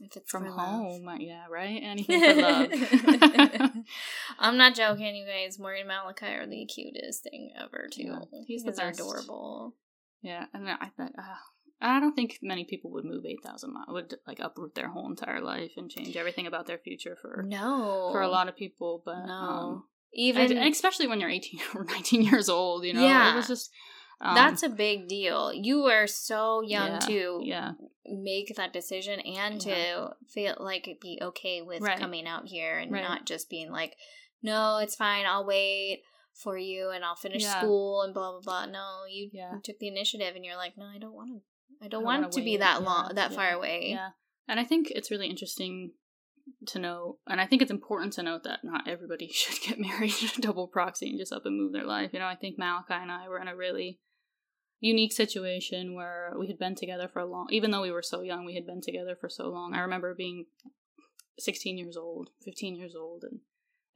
if it's from love. home? Uh, Yeah, right. Anything for love. I'm not joking, you guys. Morgan Malachi are the cutest thing ever, too. Yeah, he's the They're best. adorable. yeah, and I thought. Uh, I don't think many people would move eight thousand miles. Would like uproot their whole entire life and change everything about their future for No, for a lot of people. But No, um, even and especially when you're eighteen or nineteen years old, you know, Yeah. it was just um, that's a big deal. You were so young yeah, to yeah, make that decision and Yeah. to feel like be okay with Right. coming out here and Right. not just being like, no, it's fine. I'll wait for you and I'll finish school and blah blah blah. No, you, took the initiative and you're like, no, I don't want to. I don't don't want wanna be that long, that far away. Yeah. And I think it's really interesting to know, and I think it's important to note that not everybody should get married double proxy and just up and move their life. You know, I think Malachi and I were in a really unique situation where we had been together for a long, even though we were so young, we had been together for so long. I remember being 16 years old, 15 years old, and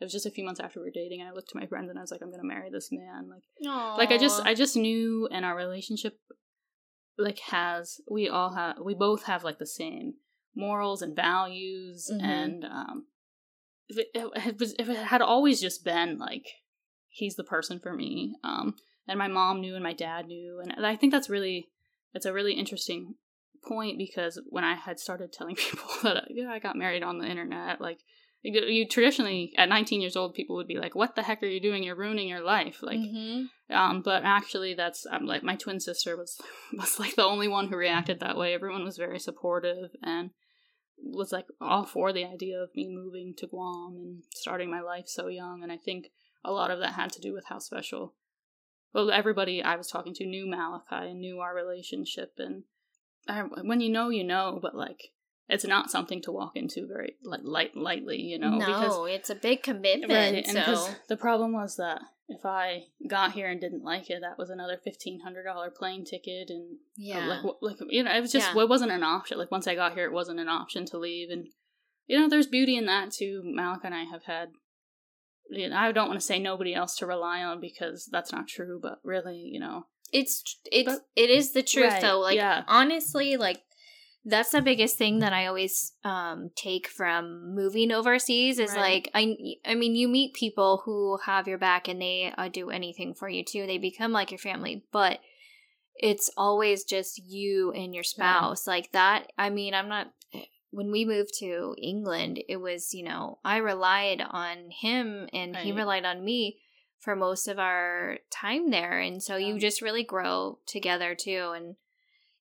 it was just a few months after we were dating. And I looked to my friends and I was like, I'm going to marry this man. Like, like i just i just knew and our relationship like has we all have we both have like the same morals and values Mhm. and um if it, if it was if it had always just been like he's the person for me um and my mom knew and my dad knew and i think that's really it's a really interesting point because when i had started telling people that yeah i got married on the internet like you you traditionally at 19 years old people would be like what the heck are you doing you're ruining your life like Mhm. um, but actually, that's um, like my twin sister was was like the only one who reacted that way. Everyone was very supportive and was like all for the idea of me moving to Guam and starting my life so young. And I think a lot of that had to do with how special. Well, everybody I was talking to knew Malachi and knew our relationship, and I, when you know, you know. But like, it's not something to walk into very like light lightly, you know. no, because it's a big commitment. Right, and so the problem was that if I got here and didn't like it, that was another fifteen hundred dollar plane ticket, and uh, yeah, like, like you know, it was just Yeah. it wasn't an option. Like once I got here, it wasn't an option to leave, and you know, there's beauty in that too. Malik and I have had. You know, I don't want to say nobody else to rely on because that's not true, but really, you know, it's it's But- it is the truth Right, though like yeah. honestly like that's the biggest thing that i always um take from moving overseas is Right. like i i mean you meet people who have your back and they uh, do anything for you too they become like your family but it's always just you and your spouse like that i mean i'm not when we moved to england it was you know i relied on him and he relied on me for most of our time there and so you just really grow together too and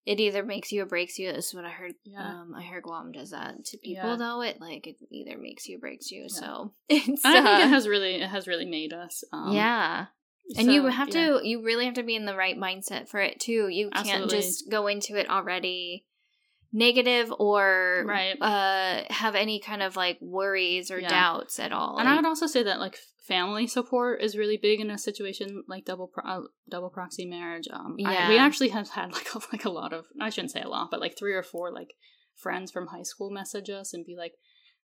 it either makes you or breaks you this is what i heard Yeah. um i heard guam does that to people Yeah. though it like it either makes you or breaks you so it's I think uh, it has really it has really made us. Um, yeah and you have yeah. to you really have to be in the right mindset for it too you can't Absolutely. just go into it already negative or Right. uh have any kind of like worries or Yeah. doubts at all And I would also say that like family support is really big in a situation like double pro- uh, double proxy marriage. Um, I- we actually have had like a, like a lot of I shouldn't say a lot, but like three or four like friends from high school message us and be like,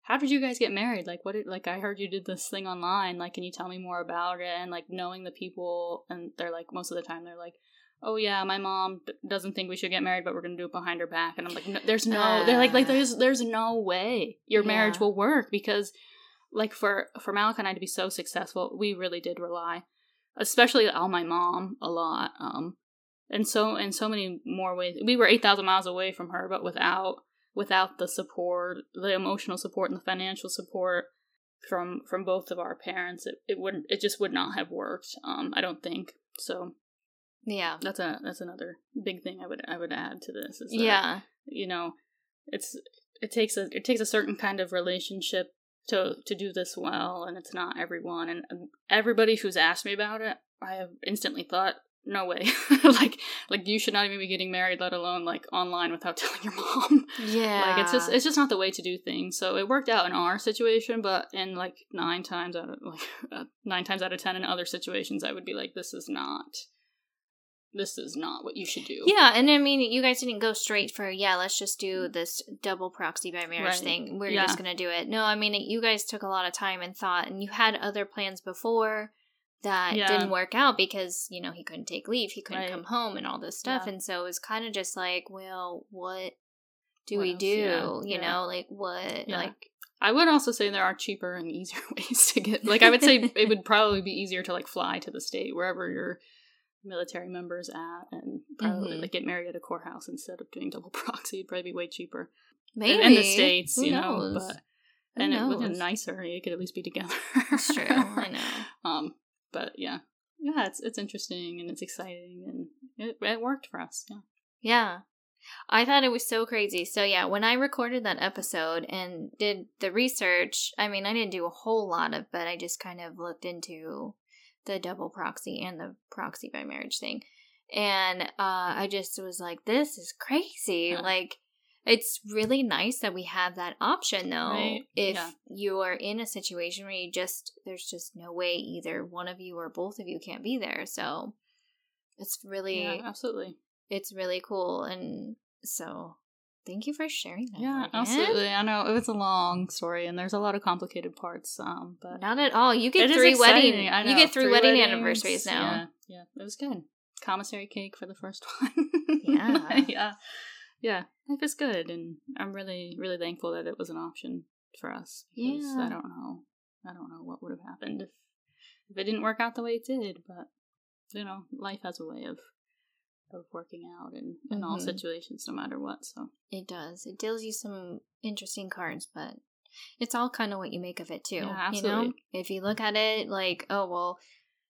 "How did you guys get married? Like, what did like I heard you did this thing online. Like, can you tell me more about it?" And like knowing the people, and they're like most of the time they're like. Oh yeah, my mom doesn't think we should get married, but we're gonna do it behind her back. And I'm like, no, there's no. they're like, like there's there's no way your marriage will work because like for for Malik and I to be so successful, we really did rely, especially on my mom a lot. Um, and so in so many more ways, we were eight thousand miles away from her, but without without the support, the emotional support and the financial support from from both of our parents, it, it wouldn't it just would not have worked. Um, I don't think so. Yeah. That's a that's another big thing I would I would add to this. Is that, yeah. you know it's it takes a it takes a certain kind of relationship to to do this well and it's not everyone and everybody who's asked me about it i have instantly thought no way. Like like you should not even be getting married let alone like online without telling your mom. Yeah like it's just it's just not the way to do things. So it worked out in our situation but in like nine times out of like uh, nine times out of ten in other situations i would be like this is not this is not what you should do. Yeah, and I mean, you guys didn't go straight for yeah. Let's just do mm. this double proxy by marriage Right. thing. We're Yeah. just gonna do it. No, I mean, you guys took a lot of time and thought, and you had other plans before that Yeah. didn't work out because you know he couldn't take leave, he couldn't Right. come home, and all this stuff. Yeah. And so it was kind of just like, well, what do What we else? do? You know, like what, like I would also say there are cheaper and easier ways to get. Like I would say it would probably be easier to like fly to the state wherever your military members at, and probably Mhm. like get married at a courthouse instead of doing double proxy. It'd probably be way cheaper maybe in the states, Who you know. But and it would be knows? nicer. You could at least be together. It's true. I know. Um, but yeah, yeah, it's it's interesting and it's exciting and it, it worked for us. Yeah. Yeah. I thought it was so crazy. So yeah, when I recorded that episode and did the research, I mean, I didn't do a whole lot of, but I just kind of looked into the double proxy and the proxy by marriage thing. And uh I just was like, this is crazy. Yeah. Like it's really nice that we have that option though. Right. If Yeah. you're in a situation where you just there's just no way either one of you or both of you can't be there. So it's really Yeah, absolutely. it's really cool and so thank you for sharing that Yeah, Morgan. absolutely. I know it was a long story and there's a lot of complicated parts. Um, but not at all you get three wedding I you get three, three wedding weddings, anniversaries now Yeah, yeah, it was good. Commissary cake for the first one. Yeah. yeah, yeah. Life is good, and I'm really, really thankful that it was an option for us. Because Yeah. I don't know, I don't know what would have happened if if it didn't work out the way it did. But you know, life has a way of of working out in in all Mhm. situations, no matter what. So it does it deals you some interesting cards but it's all kind of what you make of it too Yeah, you know if you look at it like oh well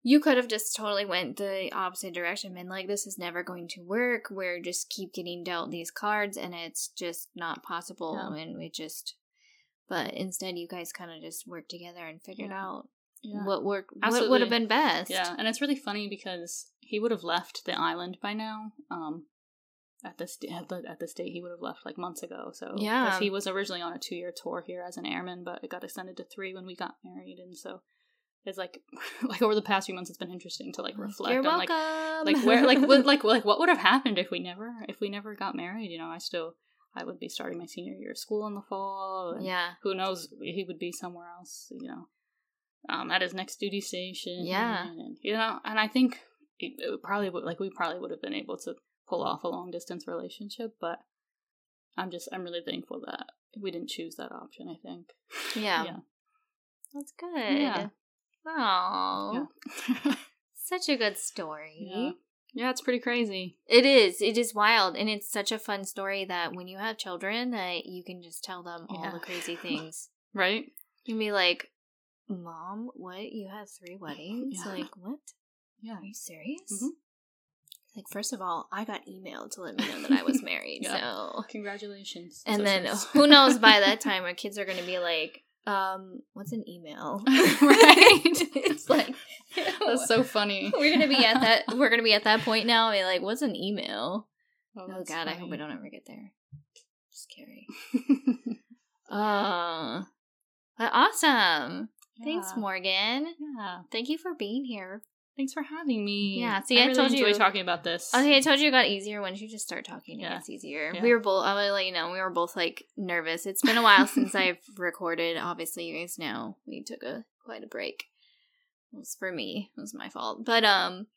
you could have just totally went the opposite direction been like this is never going to work we're just keep getting dealt these cards and it's just not possible Yeah. and we just but instead you guys kind of just worked together and figured Yeah. out yeah. what worked what would have been best Yeah, and it's really funny because he would have left the island by now. Um, at this at the at this date, he would have left like months ago. so Yeah. he was originally on a two year tour here as an airman, but it got extended to three when we got married, and so it's like like over the past few months, it's been interesting to like reflect You're on like welcome. like where like what like like what would have happened if we never if we never got married. You know, I still I would be starting my senior year of school in the fall. And yeah. who knows he would be somewhere else you know um at his next duty station Yeah. and, you know and i think it, it probably would like we probably would have been able to pull off a long distance relationship but i'm just i'm really thankful that we didn't choose that option i think Yeah. yeah That's good. Yeah. Oh, yeah such a good story. yeah yeah it's pretty crazy It is. It is wild, and it's such a fun story that when you have children, that you can just tell them all Yeah. the crazy things. right You can be like, "Mom, what? You had three weddings? Yeah. Like, what? yeah Are you serious?" Mhm. Like, first of all, I got emailed to let me know that I was married. Yeah. So, congratulations and So then who knows by that time our kids are going to be like, um, what's an email? Right. it's like that's so funny we're gonna be at that. We're gonna be at that point now. be like, what's an email? oh, Oh God, I hope we don't ever get there. Scary. Uh, but awesome. Thanks, Morgan. yeah Thank you for being here. Thanks for having me. Yeah, see, I really told enjoy you- talking about this. Okay, I told you it got easier once you just start talking. It Yeah. gets easier. Yeah. We were both. I'm gonna let you know. We were both like nervous. It's been a while since I've recorded. Obviously, you guys know we took a quite a break. It was for me. It was my fault. But um,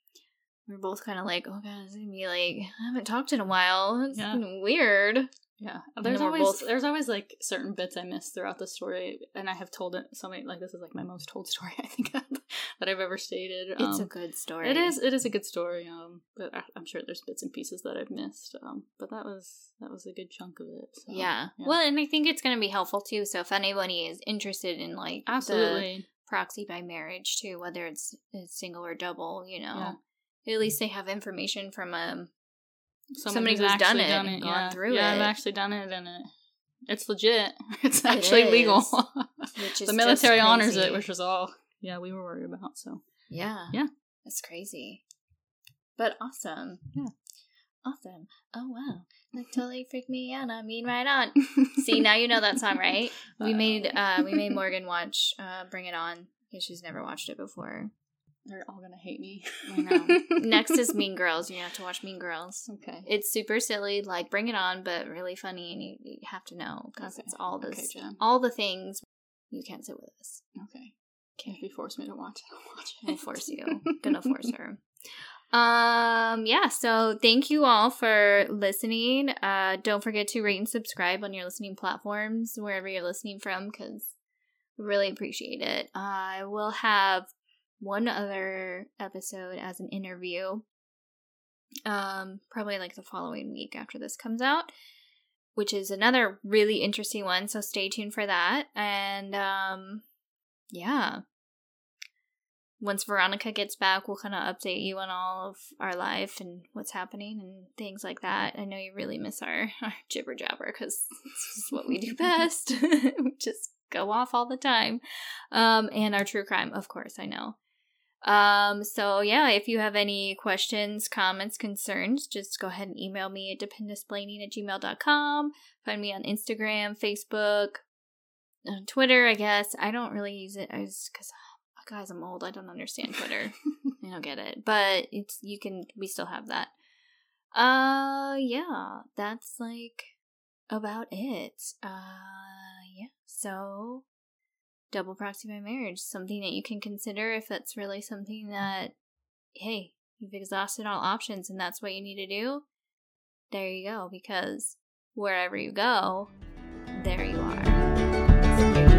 we are both kind of like, oh god, it's gonna be like I haven't talked in a while. It's Yeah. been weird. Yeah, there's always both- there's always like certain bits I miss throughout the story, and I have told it so many like this is like my most told story I think that I've ever stated. It's a Um, good story. It is. It is a good story. Um, but I, I'm sure there's bits and pieces that I've missed. Um, but that was that was a good chunk of it. So, Yeah. Well, and I think it's going to be helpful too. So if anybody is interested in like the absolutely. proxy by marriage too, whether it's, it's single or double, you know, Yeah. at least they have information from um Someone somebody who's done actually it and gone yeah. through yeah, it. I've actually done it, and it it's legit. It's actually is, legal. which is the military honors it, which was all yeah we were worried about. So yeah, Yeah. that's crazy, but awesome. Yeah. awesome. Oh wow, that totally freaked me out. I mean, right on. See, now you know that song, right? We Uh, made uh we made Morgan watch uh Bring It On because she's never watched it before. They're all gonna hate me. I know. Next is Mean Girls. You have to watch Mean Girls. Okay. It's super silly, like Bring It On, but really funny, and you, you have to know because Okay. it's all the Okay, Jen. all the things you can't sit with us. Okay. If you force me to watch it, I'll watch it. I'll force you. Gonna force her. Um yeah, so thank you all for listening. Uh don't forget to rate and subscribe on your listening platforms wherever you're listening from cuz really appreciate it. I will have one other episode as an interview. Um probably like the following week after this comes out, which is another really interesting one, so stay tuned for that. And um yeah, once Veronica gets back, we'll kind of update you on all of our life and what's happening and things like that. I know you really miss our, our jibber jabber because this is what we do best. we just go off all the time. Um, and our true crime, of course, I know. Um, so yeah, if you have any questions, comments, concerns, just go ahead and email me at dependusplaining at gmail.com. Find me on Instagram, Facebook, on Twitter, I guess. I don't really use it as because guys, I'm old. I don't understand Twitter. I don't get it. But it's you can we still have that. Uh yeah, that's like about it. Uh yeah. So double proxy by marriage, something that you can consider if that's really something that hey, you've exhausted all options and that's what you need to do. There you go because wherever you go, there you are.